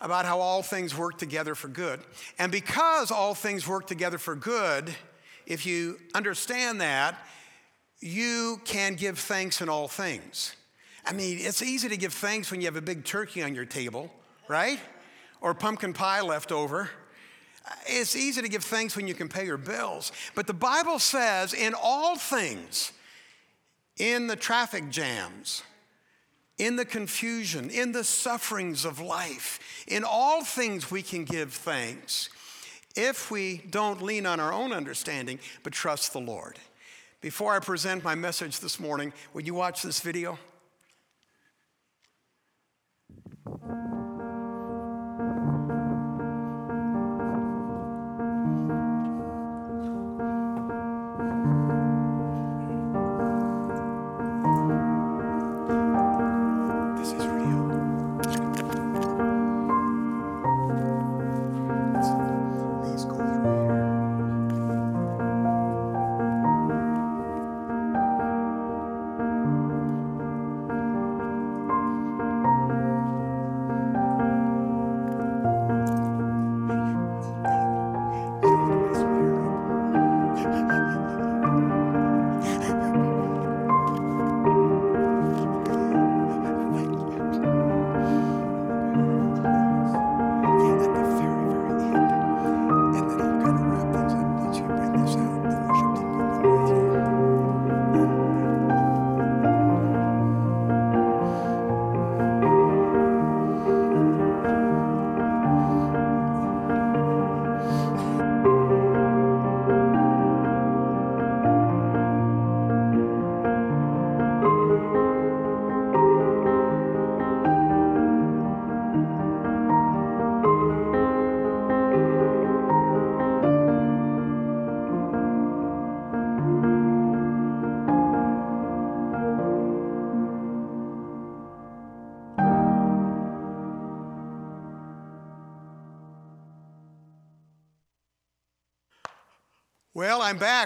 about how all things work together for good. And because all things work together for good, if you understand that, you can give thanks in all things. I mean, it's easy to give thanks when you have a big turkey on your table, right? Or pumpkin pie left over. It's easy to give thanks when you can pay your bills. But the Bible says, in all things, in the traffic jams, in the confusion, in the sufferings of life, in all things we can give thanks if we don't lean on our own understanding, but trust the Lord. Before I present my message this morning, would you watch this video?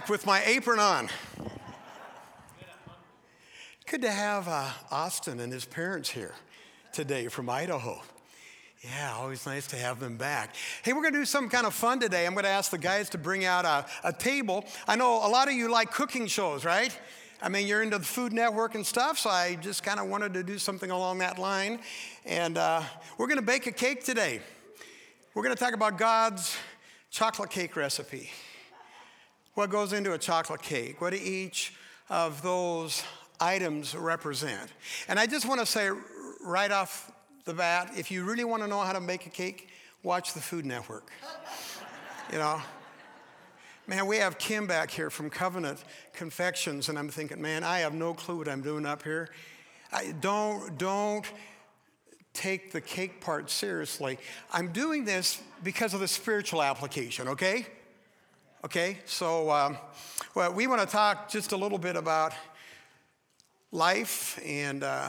Back with my apron on. Good to have uh, Austin and his parents here today from Idaho. Yeah, always nice to have them back. Hey, we're going to do some kind of fun today. I'm going to ask the guys to bring out a, a table. I know a lot of you like cooking shows, right? I mean, you're into the Food Network and stuff, so I just kind of wanted to do something along that line. And uh, we're going to bake a cake today. We're going to talk about God's chocolate cake recipe what goes into a chocolate cake, what do each of those items represent. And I just want to say right off the bat if you really want to know how to make a cake, watch the Food Network. you know? Man, we have Kim back here from Covenant Confections, and I'm thinking, man, I have no clue what I'm doing up here. I don't, don't take the cake part seriously. I'm doing this because of the spiritual application, okay? Okay, so um, well, we want to talk just a little bit about life and uh,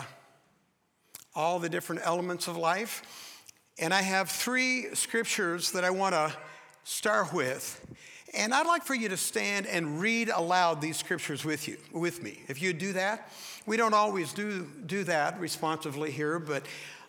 all the different elements of life. And I have three scriptures that I want to start with. And I'd like for you to stand and read aloud these scriptures with you, with me. If you do that, we don't always do, do that responsively here, but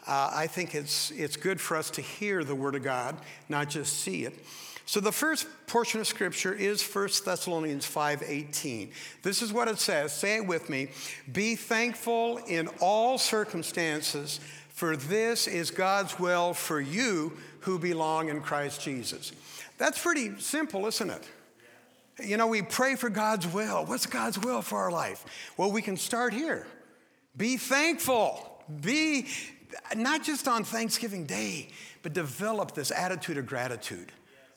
uh, I think it's, it's good for us to hear the Word of God, not just see it. So the first portion of scripture is 1 Thessalonians 5:18. This is what it says. Say it with me. Be thankful in all circumstances, for this is God's will for you who belong in Christ Jesus. That's pretty simple, isn't it? You know, we pray for God's will. What's God's will for our life? Well, we can start here. Be thankful. Be not just on Thanksgiving Day, but develop this attitude of gratitude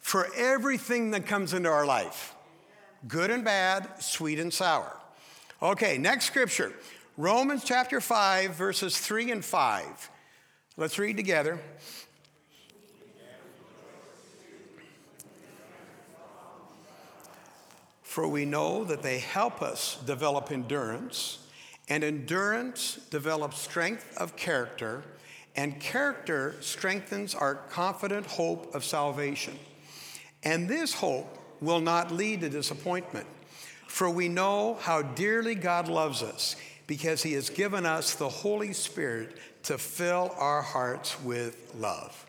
for everything that comes into our life good and bad, sweet and sour. Okay, next scripture Romans chapter 5, verses 3 and 5. Let's read together. For we know that they help us develop endurance, and endurance develops strength of character, and character strengthens our confident hope of salvation. And this hope will not lead to disappointment, for we know how dearly God loves us because he has given us the Holy Spirit to fill our hearts with love.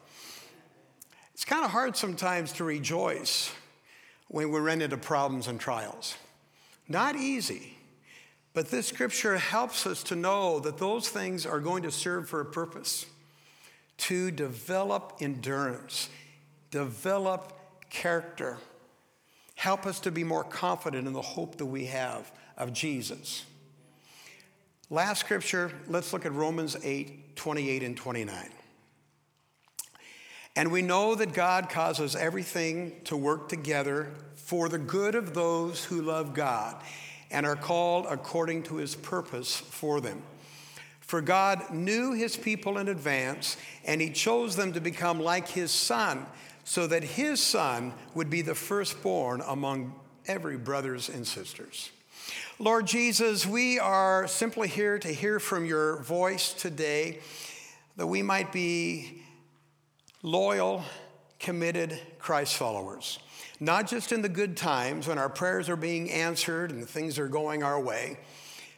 It's kind of hard sometimes to rejoice when we run into problems and trials. Not easy, but this scripture helps us to know that those things are going to serve for a purpose to develop endurance, develop character, help us to be more confident in the hope that we have of Jesus. Last scripture, let's look at Romans 8 28 and 29. And we know that God causes everything to work together for the good of those who love God and are called according to his purpose for them. For God knew his people in advance, and he chose them to become like his son, so that his son would be the firstborn among every brothers and sisters. Lord Jesus, we are simply here to hear from your voice today, that we might be loyal, committed Christ followers. Not just in the good times when our prayers are being answered and things are going our way,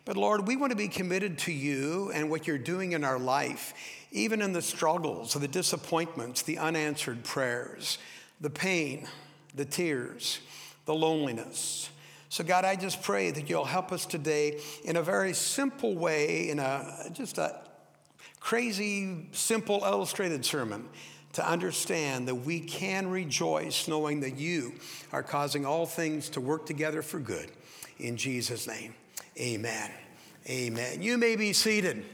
but Lord, we want to be committed to you and what you're doing in our life, even in the struggles, the disappointments, the unanswered prayers, the pain, the tears, the loneliness. So, God, I just pray that you'll help us today in a very simple way, in a just a crazy, simple, illustrated sermon to understand that we can rejoice knowing that you are causing all things to work together for good. In Jesus' name, amen. Amen. You may be seated.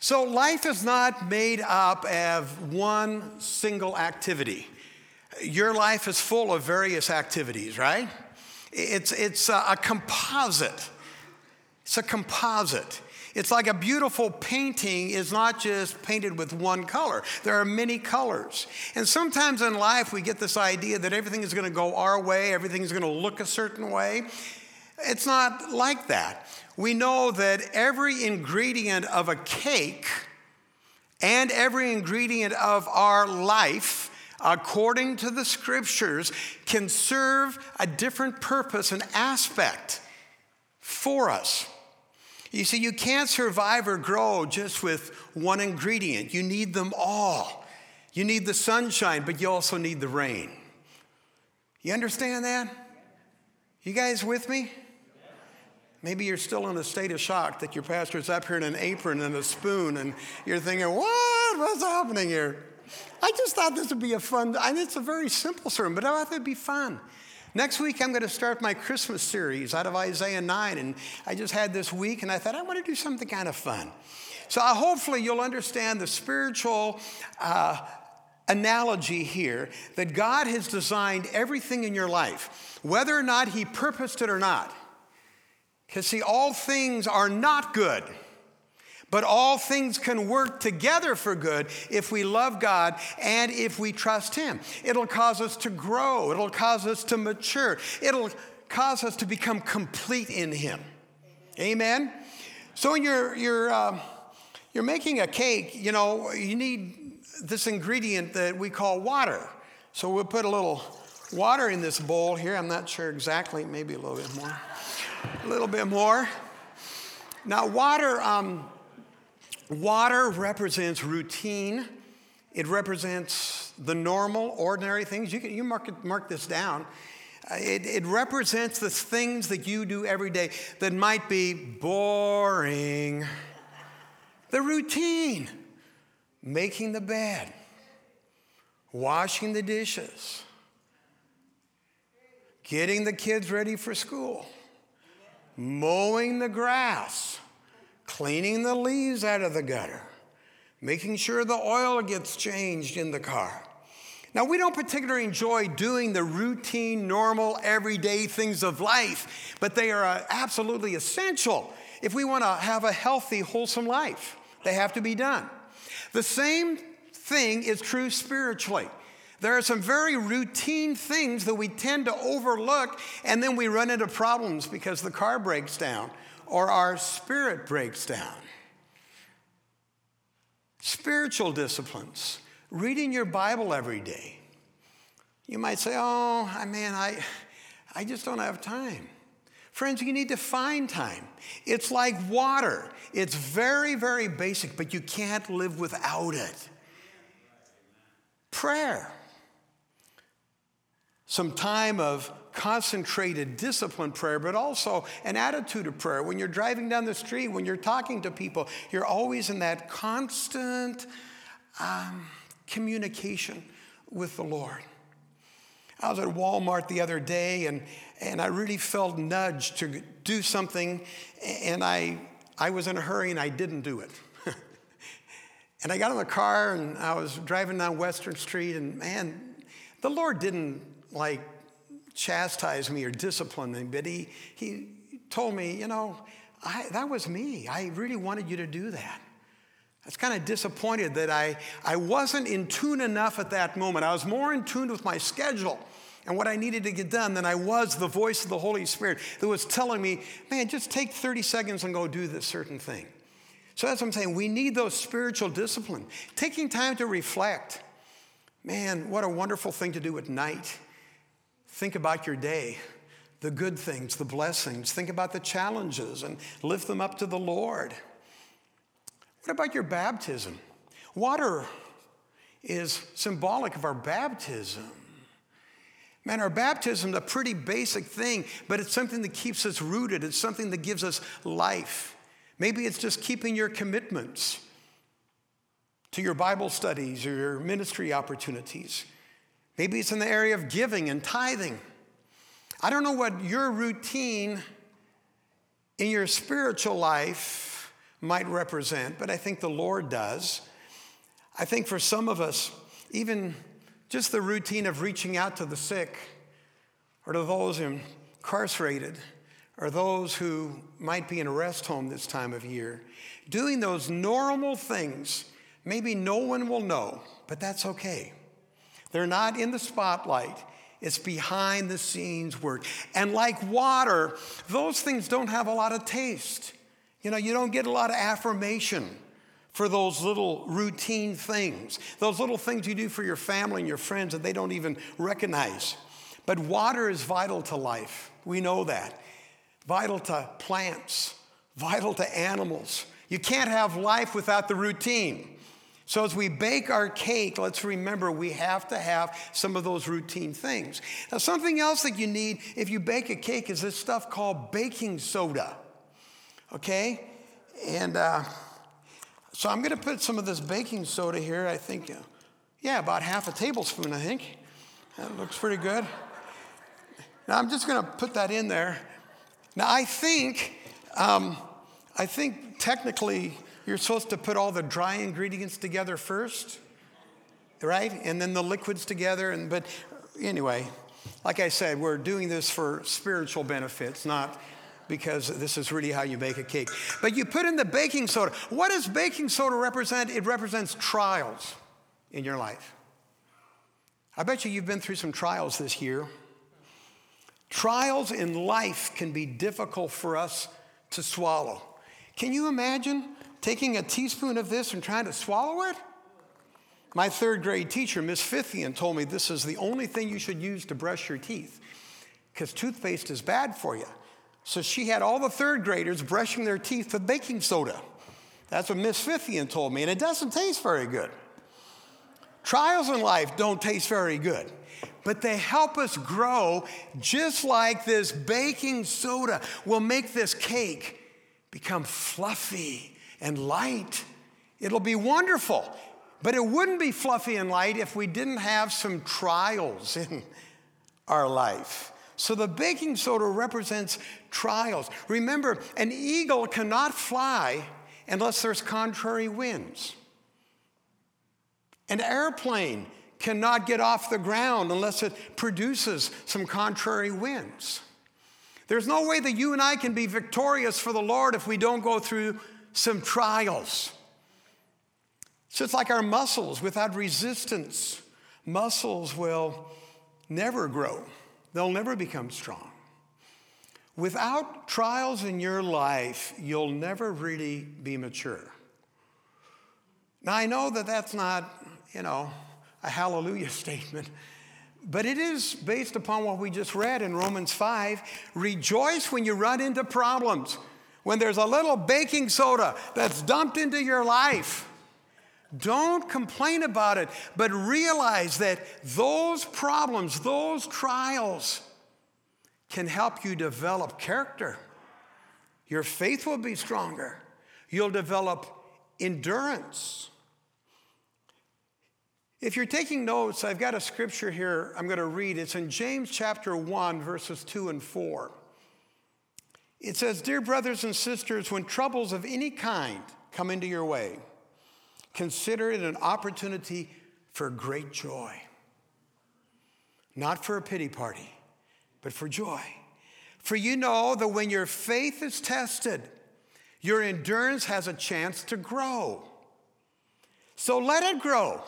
So, life is not made up of one single activity. Your life is full of various activities, right? It's, it's a, composite. It's a composite. It's like a beautiful painting is not just painted with one color. There are many colors. And sometimes in life we get this idea that everything is going to go our way, everything is going to look a certain way. It's not like that. We know that every ingredient of a cake and every ingredient of our life according to the scriptures can serve a different purpose and aspect for us. You see, you can't survive or grow just with one ingredient. You need them all. You need the sunshine, but you also need the rain. You understand that? You guys with me? Maybe you're still in a state of shock that your pastor's up here in an apron and a spoon, and you're thinking, what? What's happening here? I just thought this would be a fun, mean, it's a very simple sermon, but I thought it'd be fun. Next week, I'm going to start my Christmas series out of Isaiah 9. And I just had this week, and I thought I want to do something kind of fun. So uh, hopefully, you'll understand the spiritual uh, analogy here that God has designed everything in your life, whether or not He purposed it or not. Because, see, all things are not good. But all things can work together for good if we love God and if we trust Him. It'll cause us to grow, it'll cause us to mature, it'll cause us to become complete in Him. Amen? So when you're, you're, uh, you're making a cake, you know, you need this ingredient that we call water. So we'll put a little water in this bowl here. I'm not sure exactly, maybe a little bit more. A little bit more. Now, water, um, Water represents routine. It represents the normal, ordinary things. You, can, you mark, mark this down. Uh, it, it represents the things that you do every day that might be boring. The routine, making the bed, washing the dishes, getting the kids ready for school, mowing the grass cleaning the leaves out of the gutter, making sure the oil gets changed in the car. Now, we don't particularly enjoy doing the routine, normal, everyday things of life, but they are uh, absolutely essential if we want to have a healthy, wholesome life. They have to be done. The same thing is true spiritually. There are some very routine things that we tend to overlook, and then we run into problems because the car breaks down or our spirit breaks down. Spiritual disciplines, reading your Bible every day. You might say, Oh, man, I, I just don't have time. Friends, you need to find time. It's like water. It's very, very basic, but you can't live without it. Prayer. Some time of concentrated, disciplined prayer, but also an attitude of prayer. When you're driving down the street, when you're talking to people, you're always in that constant um, communication with the Lord. I was at Walmart the other day and, and I really felt nudged to do something, and I, I was in a hurry and I didn't do it. and I got in the car and I was driving down Western Street, and man, the Lord didn't like chastise me or discipline me, but He, he told me, you know, I, that was me. I really wanted you to do that. I was kind of disappointed that I, I wasn't in tune enough at that moment. I was more in tune with my schedule and what I needed to get done than I was the voice of the Holy Spirit that was telling me, man, just take 30 seconds and go do this certain thing. So that's what I'm saying. We need those spiritual discipline. Taking time to reflect. Man, what a wonderful thing to do at night. Think about your day, the good things, the blessings. Think about the challenges and lift them up to the Lord. What about your baptism? Water is symbolic of our baptism. Man, our baptism is a pretty basic thing, but it's something that keeps us rooted. It's something that gives us life. Maybe it's just keeping your commitments to your Bible studies or your ministry opportunities. Maybe it's in the area of giving and tithing. I don't know what your routine in your spiritual life might represent, but I think the Lord does. I think for some of us, even just the routine of reaching out to the sick or to those incarcerated or those who might be in a rest home this time of year, doing those normal things, maybe no one will know, but that's okay. They're not in the spotlight. It's behind the scenes work. And like water, those things don't have a lot of taste. You know, you don't get a lot of affirmation for those little routine things, those little things you do for your family and your friends that they don't even recognize. But water is vital to life. We know that. Vital to plants, vital to animals. You can't have life without the routine. So, as we bake our cake, let's remember we have to have some of those routine things. Now, something else that you need if you bake a cake is this stuff called baking soda okay? And uh, so I'm going to put some of this baking soda here. I think, uh, yeah, about half a tablespoon, I think. That looks pretty good. Now I'm just going to put that in there. Now I think, um, I think technically you're supposed to put all the dry ingredients together first, right? And then the liquids together. And but anyway, like I said, we're doing this for spiritual benefits, not because this is really how you make a cake. But you put in the baking soda. What does baking soda represent? It represents trials in your life. I bet you you've been through some trials this year. Trials in life can be difficult for us to swallow. Can you imagine taking a teaspoon of this and trying to swallow it? My third grade teacher, Miss Fithian, told me this is the only thing you should use to brush your teeth because toothpaste is bad for you. So she had all the third graders brushing their teeth with baking soda. That's what Miss Fithian told me, and it doesn't taste very good. Trials in life don't taste very good, but they help us grow just like this baking soda will make this cake become fluffy and light. It'll be wonderful, but it wouldn't be fluffy and light if we didn't have some trials in our life. So the baking soda represents trials. Remember, an eagle cannot fly unless there's contrary winds. An airplane cannot get off the ground unless it produces some contrary winds. There's no way that you and I can be victorious for the Lord if we don't go through some trials. So it's like our muscles without resistance, muscles will never grow, they'll never become strong. Without trials in your life, you'll never really be mature. Now, I know that that's not, you know, a hallelujah statement, but it is based upon what we just read in Romans 5. Rejoice when you run into problems, when there's a little baking soda that's dumped into your life. Don't complain about it, but realize that those problems, those trials, can help you develop character. Your faith will be stronger. You'll develop endurance. If you're taking notes, I've got a scripture here I'm going to read. It's in James chapter 1, verses 2 and 4. It says, Dear brothers and sisters, when troubles of any kind come into your way, consider it an opportunity for great joy. Not for a pity party, but for joy. For you know that when your faith is tested, your endurance has a chance to grow. So let it grow.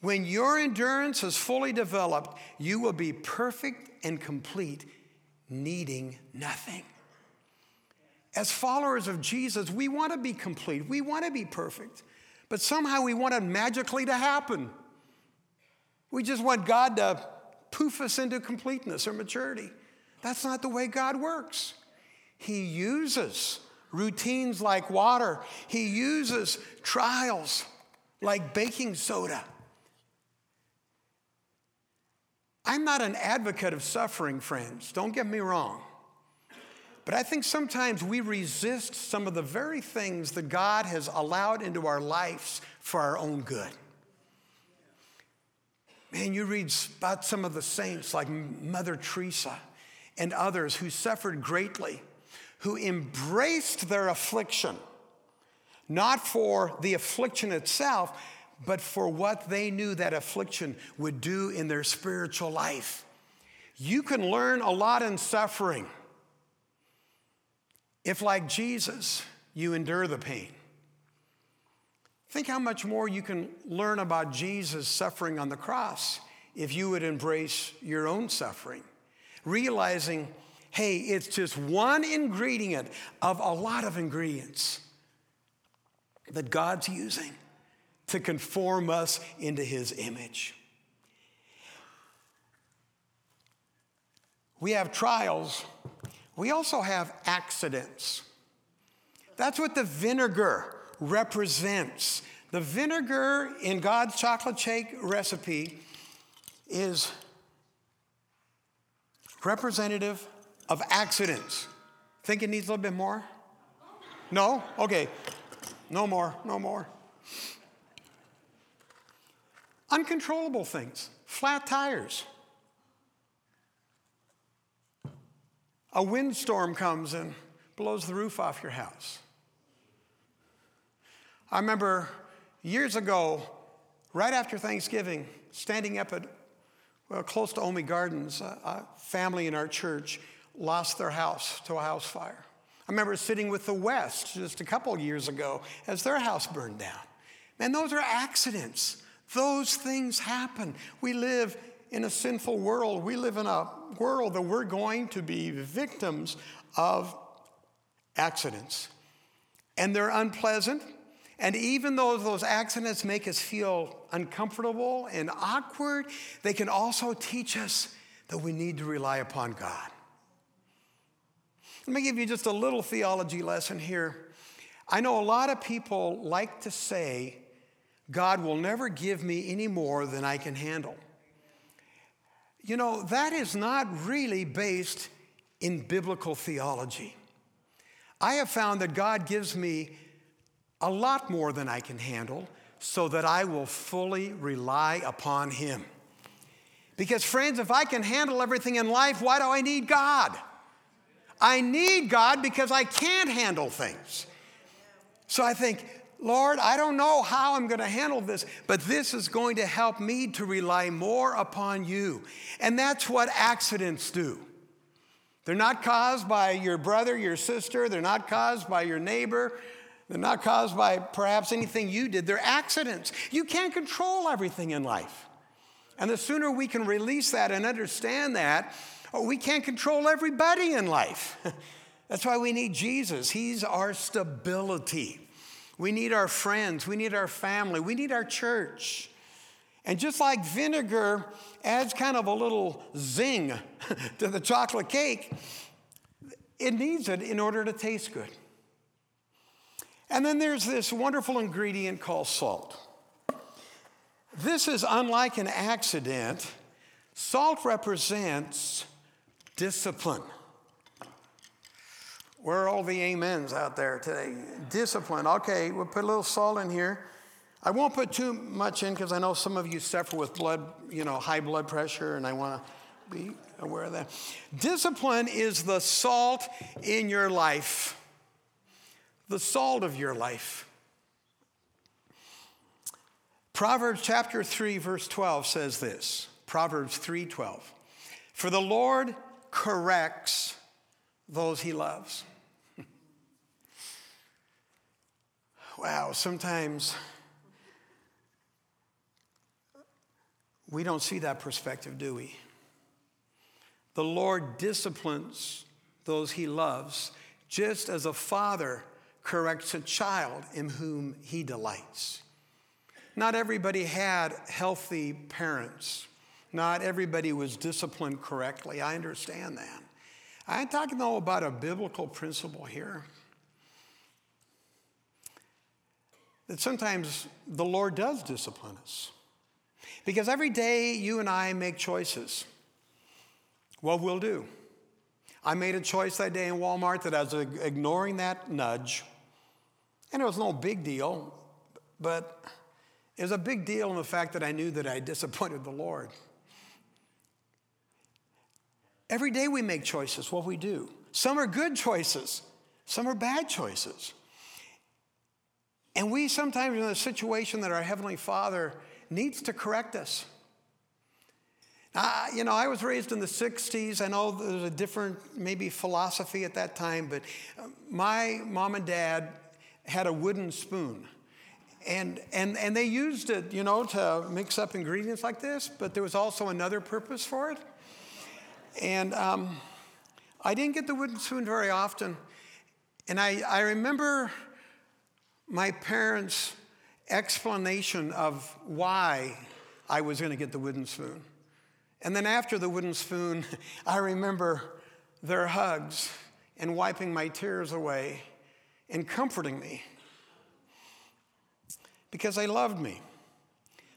When your endurance is fully developed, you will be perfect and complete, needing nothing. As followers of Jesus, we want to be complete, we want to be perfect, but somehow we want it magically to happen. We just want God to poof us into completeness or maturity. That's not the way God works. He uses routines like water, He uses trials like baking soda. I'm not an advocate of suffering, friends, don't get me wrong. But I think sometimes we resist some of the very things that God has allowed into our lives for our own good. Man, you read about some of the saints like Mother Teresa and others who suffered greatly, who embraced their affliction, not for the affliction itself, but for what they knew that affliction would do in their spiritual life. You can learn a lot in suffering if, like Jesus, you endure the pain. Think how much more you can learn about Jesus suffering on the cross if you would embrace your own suffering, realizing, hey, it's just one ingredient of a lot of ingredients that God's using to conform us into his image. We have trials, we also have accidents. That's what the vinegar represents. The vinegar in God's chocolate shake recipe is representative of accidents. Think it needs a little bit more? No? Okay. No more, no more. Uncontrollable things, flat tires. A windstorm comes and blows the roof off your house. I remember years ago, right after Thanksgiving, standing up at, well, close to Omi Gardens, a, family in our church lost their house to a house fire. I remember sitting with the West just a couple years ago as their house burned down. Man, those are accidents. Those things happen. We live in a sinful world. We live in a world that we're going to be victims of accidents. And they're unpleasant. And even though those accidents make us feel uncomfortable and awkward, they can also teach us that we need to rely upon God. Let me give you just a little theology lesson here. I know a lot of people like to say, God will never give me any more than I can handle. You know, that is not really based in biblical theology. I have found that God gives me a lot more than I can handle so that I will fully rely upon Him. Because, friends, if I can handle everything in life, why do I need God? I need God because I can't handle things. So I think, Lord, I don't know how I'm going to handle this, but this is going to help me to rely more upon you. And that's what accidents do. They're not caused by your brother, your sister, they're not caused by your neighbor, they're not caused by perhaps anything you did. They're accidents. You can't control everything in life. And the sooner we can release that and understand that, oh, we can't control everybody in life. That's why we need Jesus. He's our stability. We need our friends. We need our family. We need our church. And just like vinegar adds kind of a little zing to the chocolate cake, it needs it in order to taste good. And then there's this wonderful ingredient called salt. This is unlike an accident. Salt represents discipline. Where are all the amens out there today? Discipline. Okay, we'll put a little salt in here. I won't put too much in because I know some of you suffer with blood, you know, high blood pressure, and I want to be aware of that. Discipline is the salt in your life, the salt of your life. Proverbs chapter 3 verse 12 says this. Proverbs 3:12. For the Lord corrects those he loves. Wow, sometimes we don't see that perspective, do we? The Lord disciplines those he loves, just as a father corrects a child in whom he delights. Not everybody had healthy parents. Not everybody was disciplined correctly. I understand that. I'm talking though about a biblical principle here. That sometimes the Lord does discipline us. Because every day you and I make choices. What we'll do. I made a choice that day in Walmart that I was ignoring that nudge. And it was no big deal, but it was a big deal in the fact that I knew that I disappointed the Lord. Every day we make choices, what we do. Some are good choices, some are bad choices. And we sometimes are in a situation that our Heavenly Father needs to correct us. you know, I was raised in the 60s. I know there's a different, maybe, philosophy at that time, but uh, my mom and dad had a wooden spoon. And, and, and they used it, you know, to mix up ingredients like this, but there was also another purpose for it. And um, I didn't get the wooden spoon very often. And I, I remember my parents' explanation of why I was going to get the wooden spoon. And then after the wooden spoon, I remember their hugs and wiping my tears away and comforting me because they loved me.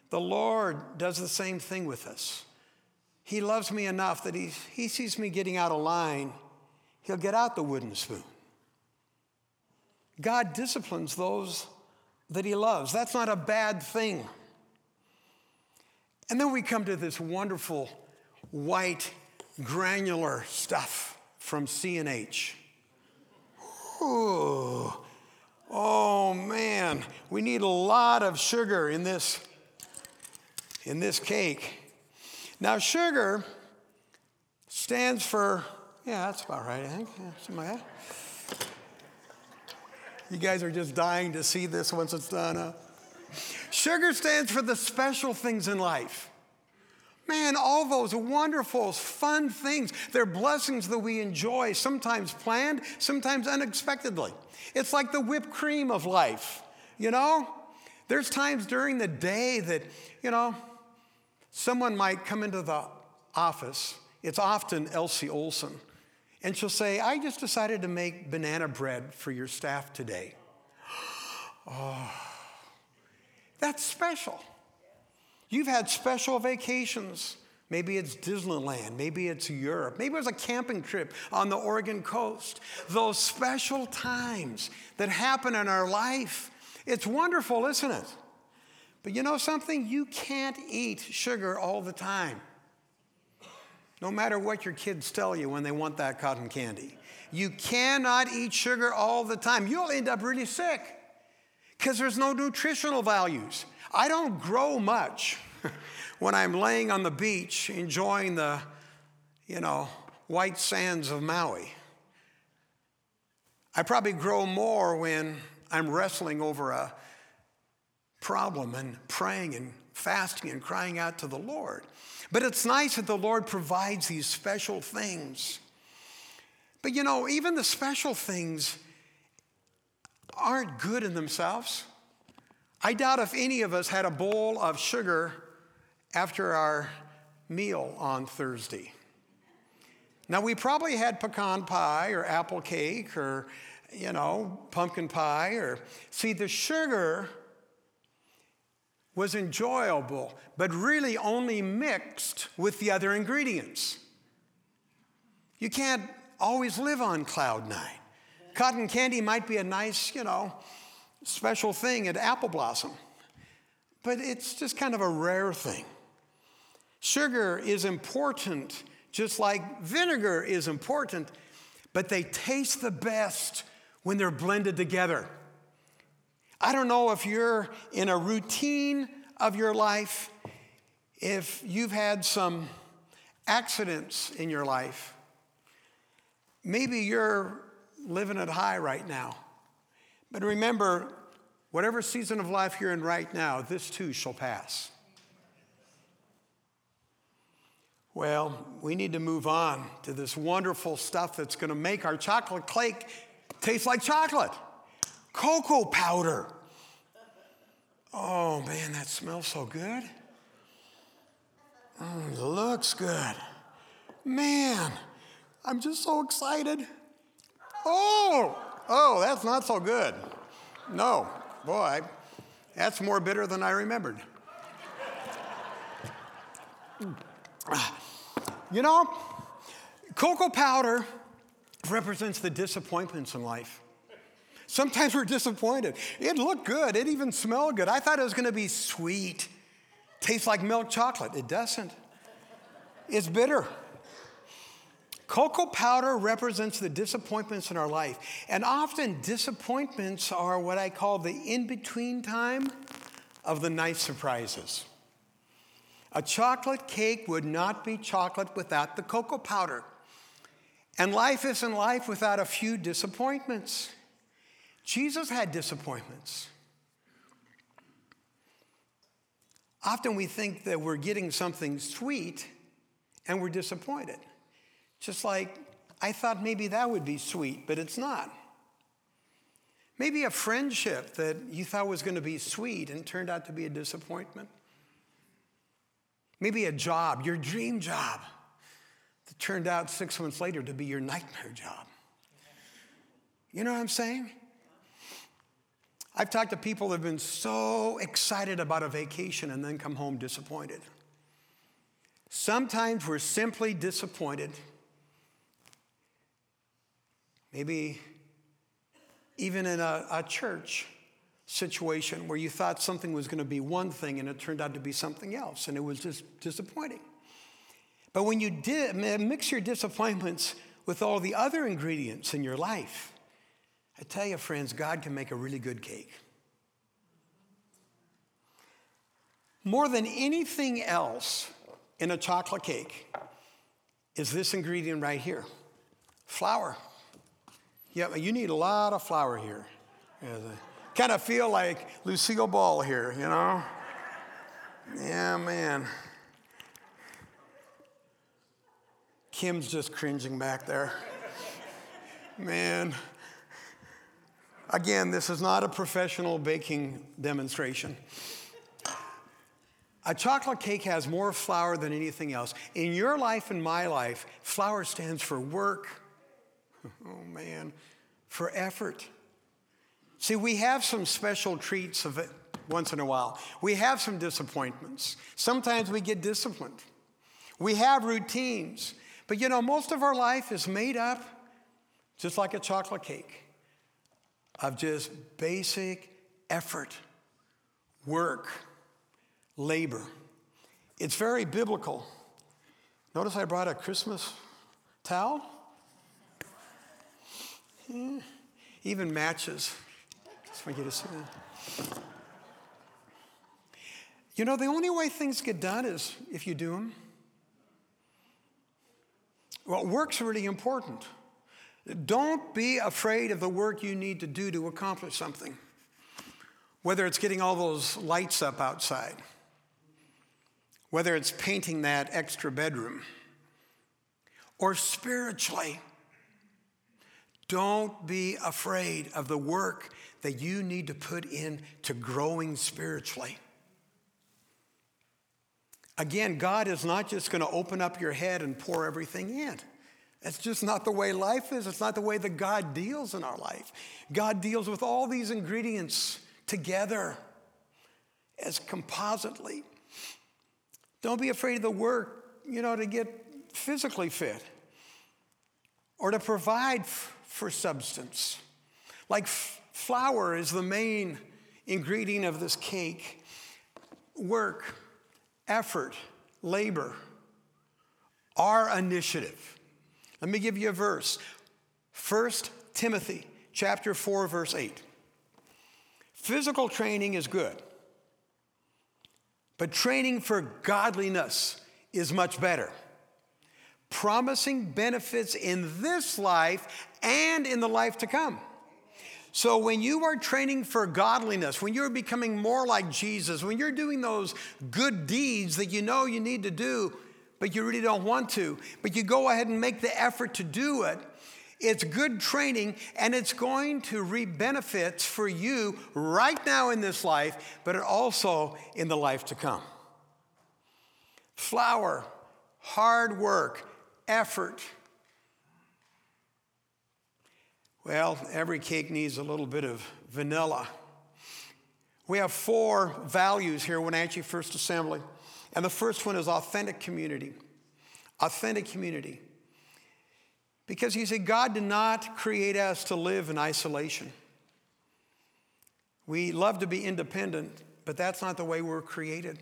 The Lord does the same thing with us. He loves me enough that he, he sees me getting out of line, he'll get out the wooden spoon. God disciplines those that he loves. That's not a bad thing. And then we come to this wonderful white granular stuff from C&H. Ooh, Oh man, we need a lot of sugar in this in this cake. Now sugar stands for yeah, that's about right, I think. Yeah, something like that. You guys are just dying to see this once it's done, huh? Sugar stands for the special things in life. Man, all those wonderful, fun things, they're blessings that we enjoy, sometimes planned, sometimes unexpectedly. It's like the whipped cream of life, you know? There's times during the day that, you know, someone might come into the office. It's often Elsie Olson. And she'll say, I just decided to make banana bread for your staff today. Oh, that's special. You've had special vacations. Maybe it's Disneyland. Maybe it's Europe. Maybe it was a camping trip on the Oregon coast. Those special times that happen in our life. It's wonderful, isn't it? But you know something? You can't eat sugar all the time. No matter what your kids tell you when they want that cotton candy. You cannot eat sugar all the time. You'll end up really sick because there's no nutritional values. I don't grow much. when I'm laying on the beach enjoying the, you know, white sands of Maui. I probably grow more when I'm wrestling over a problem and praying and fasting and crying out to the Lord. But it's nice that the Lord provides these special things. But you know, even the special things aren't good in themselves. I doubt if any of us had a bowl of sugar after our meal on Thursday. Now, we probably had pecan pie or apple cake or you know, pumpkin pie or see the sugar was enjoyable, but really only mixed with the other ingredients. You can't always live on cloud nine. Cotton candy might be a nice, you know, special thing at Apple Blossom, but it's just kind of a rare thing. Sugar is important, just like vinegar is important, but they taste the best when they're blended together. I don't know if you're in a routine of your life, if you've had some accidents in your life. Maybe you're living it high right now. But remember, whatever season of life you're in right now, this too shall pass. Well, we need to move on to this wonderful stuff that's going to make our chocolate cake taste like chocolate cocoa powder. Oh man, that smells so good. Mm, looks good. Man, I'm just so excited. Oh, oh, that's not so good. No, boy, that's more bitter than I remembered. You know, cocoa powder represents the disappointments in life. Sometimes we're disappointed. It looked good, it even smelled good. I thought it was going to be sweet, tastes like milk chocolate. It doesn't, it's bitter. Cocoa powder represents the disappointments in our life. And often, disappointments are what I call the in between time of the nice surprises. A chocolate cake would not be chocolate without the cocoa powder. And life isn't life without a few disappointments. Jesus had disappointments. Often we think that we're getting something sweet and we're disappointed. Just like I thought maybe that would be sweet, but it's not. Maybe a friendship that you thought was going to be sweet and turned out to be a disappointment. Maybe a job, your dream job, that turned out six months later to be your nightmare job. You know what I'm saying? I've talked to people that have been so excited about a vacation and then come home disappointed. Sometimes we're simply disappointed. Maybe even in a, a church situation where you thought something was going to be one thing and it turned out to be something else, and it was just disappointing. But when you did, mix your disappointments with all the other ingredients in your life, I tell you, friends, God can make a really good cake. More than anything else in a chocolate cake is this ingredient right here flour. Yeah, you need a lot of flour here. kind of feel like Lucille Ball here, you know? Yeah, man. Kim's just cringing back there. Man. Again, this is not a professional baking demonstration. A chocolate cake has more flour than anything else. In your life and my life, flour stands for work. Oh man, for effort. See, we have some special treats of it once in a while. We have some disappointments. Sometimes we get disciplined. We have routines. But you know, most of our life is made up just like a chocolate cake of just basic effort, work, labor. It's very biblical. Notice I brought a Christmas towel. Yeah. Even matches. Just want you to see that. You know, the only way things get done is if you do them. Well, work's really important. Don't be afraid of the work you need to do to accomplish something, whether it's getting all those lights up outside, whether it's painting that extra bedroom, or spiritually. Don't be afraid of the work that you need to put in to growing spiritually. Again, God is not just going to open up your head and pour everything in. It's just not the way life is. It's not the way that God deals in our life. God deals with all these ingredients together as compositely. Don't be afraid of the work, you know, to get physically fit or to provide f- for substance. Like f- flour is the main ingredient of this cake work, effort, labor, our initiative. Let me give you a verse. 1 Timothy chapter 4 verse 8. Physical training is good. But training for godliness is much better. Promising benefits in this life and in the life to come. So, when you are training for godliness, when you're becoming more like Jesus, when you're doing those good deeds that you know you need to do, but you really don't want to, but you go ahead and make the effort to do it. It's good training and it's going to reap benefits for you right now in this life, but also in the life to come. Flour, hard work, effort. Well, every cake needs a little bit of vanilla. We have four values here when Wenatchee First Assembly. And the first one is authentic community. Authentic community. Because he said, God did not create us to live in isolation. We love to be independent, but that's not the way we're created.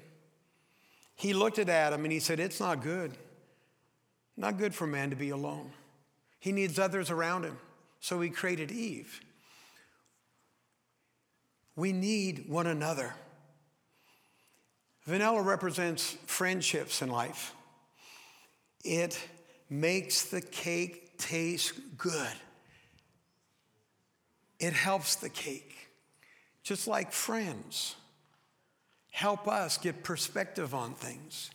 He looked at Adam and he said, It's not good. Not good for man to be alone. He needs others around him. So he created Eve. We need one another. Vanilla represents friendships in life. It makes the cake taste good. It helps the cake, just like friends help us get perspective on things.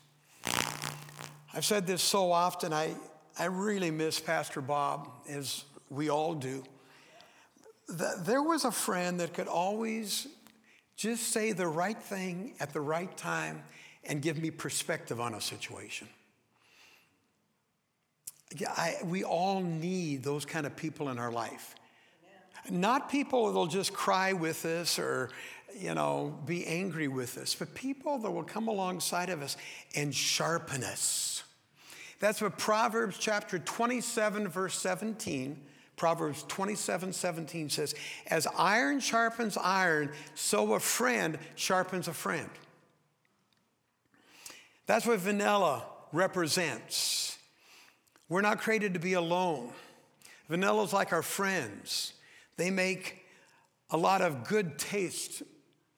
I've said this so often, I, I really miss Pastor Bob, as we all do. There was a friend that could always just say the right thing at the right time and give me perspective on a situation. I, we all need those kind of people in our life. Not people that'll just cry with us or, you know, be angry with us, but people that will come alongside of us and sharpen us. That's what Proverbs chapter 27, verse 17 Proverbs 27 17 says, As iron sharpens iron, so a friend sharpens a friend. That's what vanilla represents. We're not created to be alone. Vanilla is like our friends, they make a lot of good taste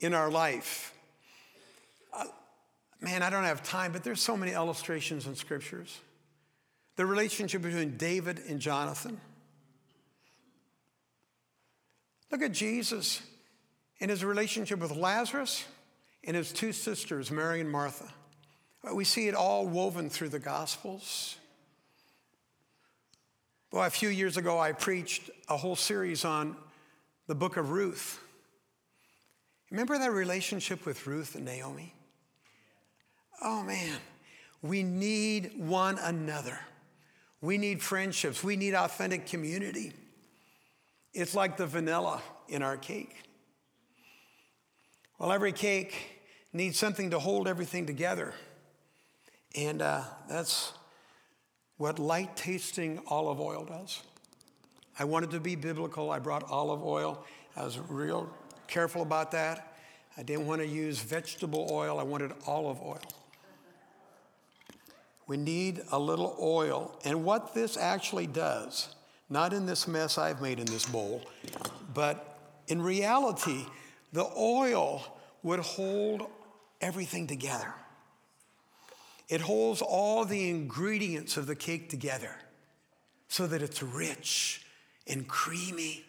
in our life. Uh, man, I don't have time, but there's so many illustrations in scriptures. The relationship between David and Jonathan Look at Jesus in his relationship with Lazarus and his two sisters, Mary and Martha. Uh, we see it all woven through the Gospels. Well, a few years ago, I preached a whole series on the book of Ruth. Remember that relationship with Ruth and Naomi? Oh man, we need one another. We need friendships. We need authentic community. It's like the vanilla in our cake. Well, every cake needs something to hold everything together. And uh, that's what light tasting olive oil does. I wanted to be biblical. I brought olive oil. I was real careful about that. I didn't want to use vegetable oil, I wanted olive oil. We need a little oil. And what this actually does not in this mess I've made in this bowl, but in reality, the oil would hold everything together. It holds all the ingredients of the cake together so that it's rich and creamy.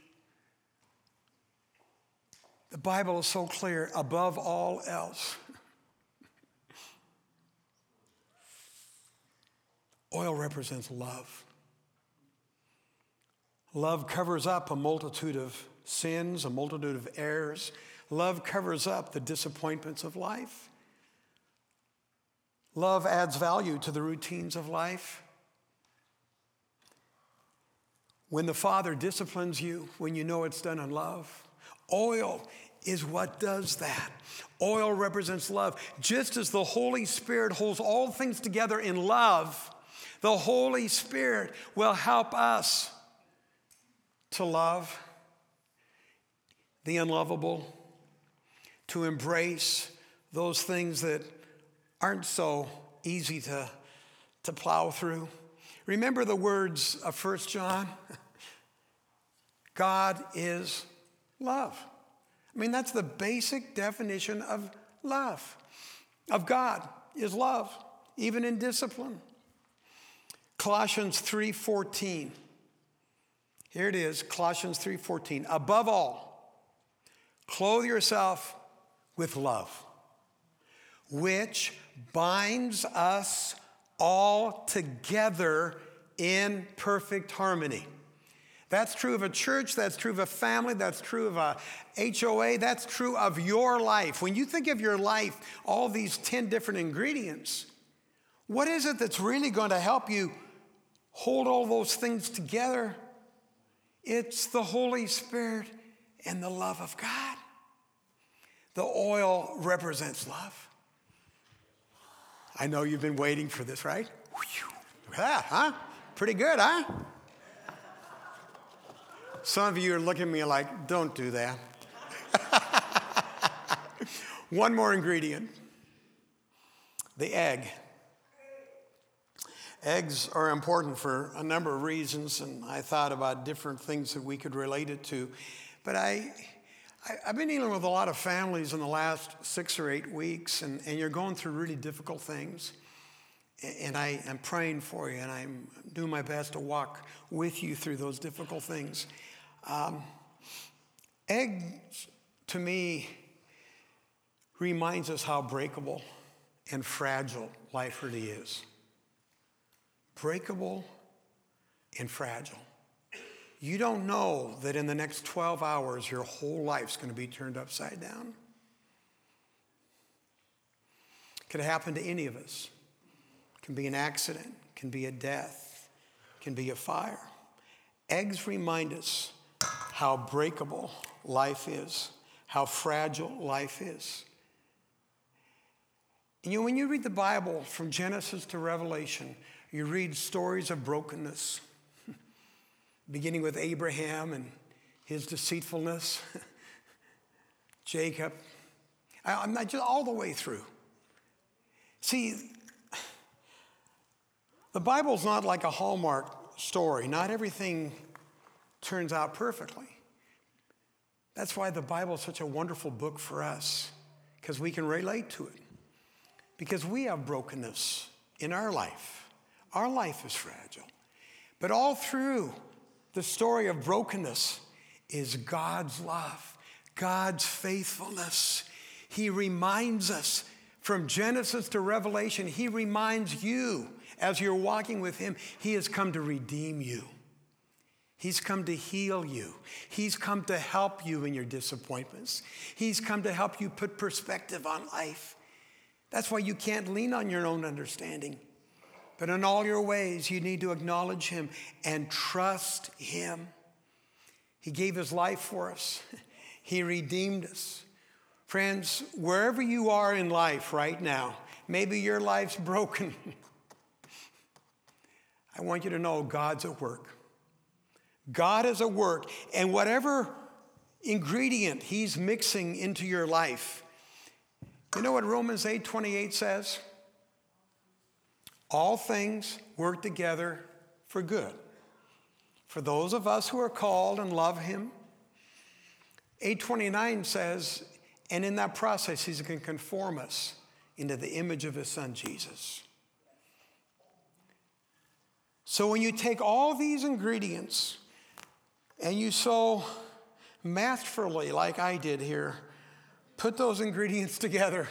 The Bible is so clear above all else. Oil represents love. Love covers up a multitude of sins, a multitude of errors. Love covers up the disappointments of life. Love adds value to the routines of life. when the Father disciplines you, when you know it's done in love. Oil is what does that. Oil represents love. Just as the Holy Spirit holds all things together in love, the Holy Spirit will help us to love the unlovable, to embrace those things that aren't so easy to, to plow through. Remember the words of First John? God is love. I mean, that's the basic definition of love. Of God is love, even in discipline. Colossians 3:14. Here it is, Colossians 3:14. Above all, clothe yourself with love, which binds us all together in perfect harmony. That's true of a church, that's true of a family, that's true of a HOA, that's true of your life. When you think of your life, all these 10 different ingredients, what is it that's really going to help you hold all those things together? It's the Holy Spirit and the love of God. The oil represents love. I know you've been waiting for this, right? Look at that, huh? Pretty good, huh? Some of you are looking at me like, don't do that. One more ingredient the egg. Eggs are important for a number of reasons, and I thought about different things that we could relate it to. But I, I, have been dealing with a lot of families in the last six or eight weeks, and, and you're going through really difficult things. And I am praying for you, and I'm doing my best to walk with you through those difficult things. Um, eggs, to me, reminds us how breakable and fragile life really is. Breakable and fragile. You don't know that in the next 12 hours, your whole life's going to be turned upside down. Could happen to any of us. Can be an accident, can be a death, can be a fire. Eggs remind us how breakable life is, how fragile life is. And you know, when you read the Bible from Genesis to Revelation, you read stories of brokenness, beginning with Abraham and his deceitfulness, Jacob. I'm not just all the way through. See, the Bible's not like a Hallmark story. Not everything turns out perfectly. That's why the Bible is such a wonderful book for us, because we can relate to it. Because we have brokenness in our life. Our life is fragile. But all through the story of brokenness is God's love, God's faithfulness. He reminds us from Genesis to Revelation, He reminds you as you're walking with Him, He has come to redeem you. He's come to heal you. He's come to help you in your disappointments. He's come to help you put perspective on life. That's why you can't lean on your own understanding. But in all your ways, you need to acknowledge Him and trust Him. He gave His life for us, He redeemed us. Friends, wherever you are in life right now, maybe your life's broken. I want you to know God's at work. God is at work, and whatever ingredient He's mixing into your life, you know what Romans 8 28 says? All things work together for good. For those of us who are called and love Him, 829 says, and in that process, He's going to conform us into the image of His Son, Jesus. So when you take all these ingredients, and you so masterfully, like I did here, put those ingredients together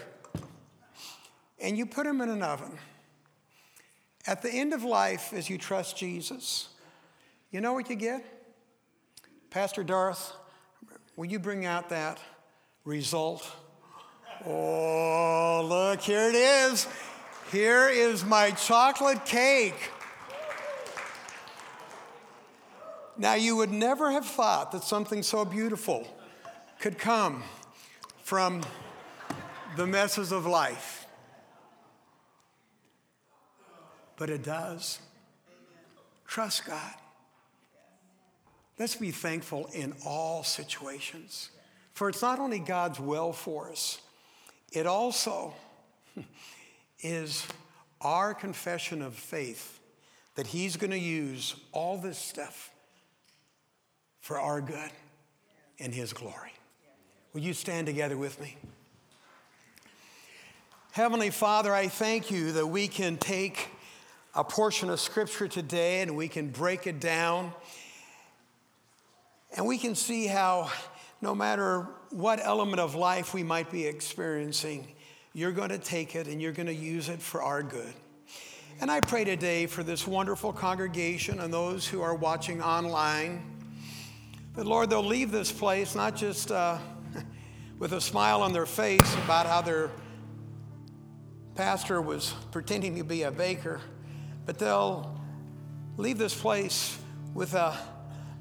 and you put them in an oven. At the end of life, as you trust Jesus, you know what you get? Pastor Darth, will you bring out that result? Oh, look, here it is. Here is my chocolate cake. Now, you would never have thought that something so beautiful could come from the messes of life. But it does. Trust God. Let's be thankful in all situations. For it's not only God's will for us, it also is our confession of faith that He's going to use all this stuff for our good and His glory. Will you stand together with me? Heavenly Father, I thank you that we can take a portion of Scripture today and we can break it down and we can see how no matter what element of life we might be experiencing, you're going to take it and you're going to use it for our good. And I pray today for this wonderful congregation and those who are watching online that, Lord, they'll leave this place not just uh, with a smile on their face about how their pastor was pretending to be a baker, but they'll leave this place with a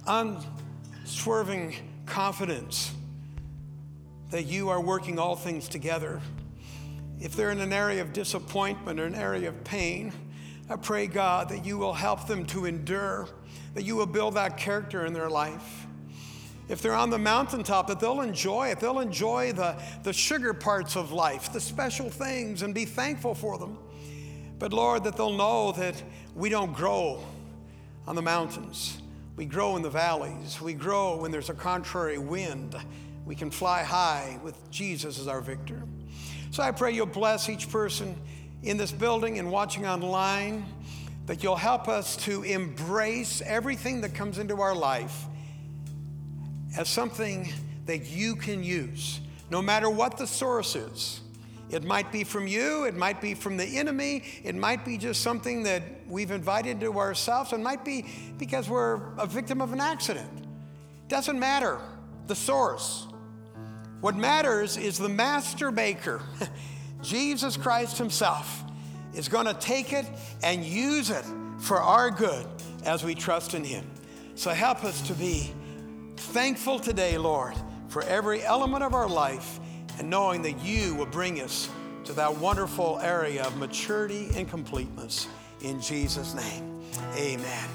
unswerving confidence that you are working all things together. If they're in an area of disappointment or an area of pain, I pray, God, that you will help them to endure, that you will build that character in their life. If they're on the mountaintop, that they'll enjoy it. They'll enjoy the, the sugar parts of life, the special things, and be thankful for them. But Lord, that they'll know that we don't grow on the mountains. We grow in the valleys. We grow when there's a contrary wind. We can fly high with Jesus as our victor. So I pray you'll bless each person in this building and watching online, that you'll help us to embrace everything that comes into our life as something that you can use, no matter what the source is. It might be from you, it might be from the enemy, it might be just something that we've invited to ourselves, it might be because we're a victim of an accident. Doesn't matter the source. What matters is the master maker, Jesus Christ Himself, is going to take it and use it for our good as we trust in Him. So help us to be thankful today, Lord, for every element of our life and knowing that you will bring us to that wonderful area of maturity and completeness. In Jesus' name, amen.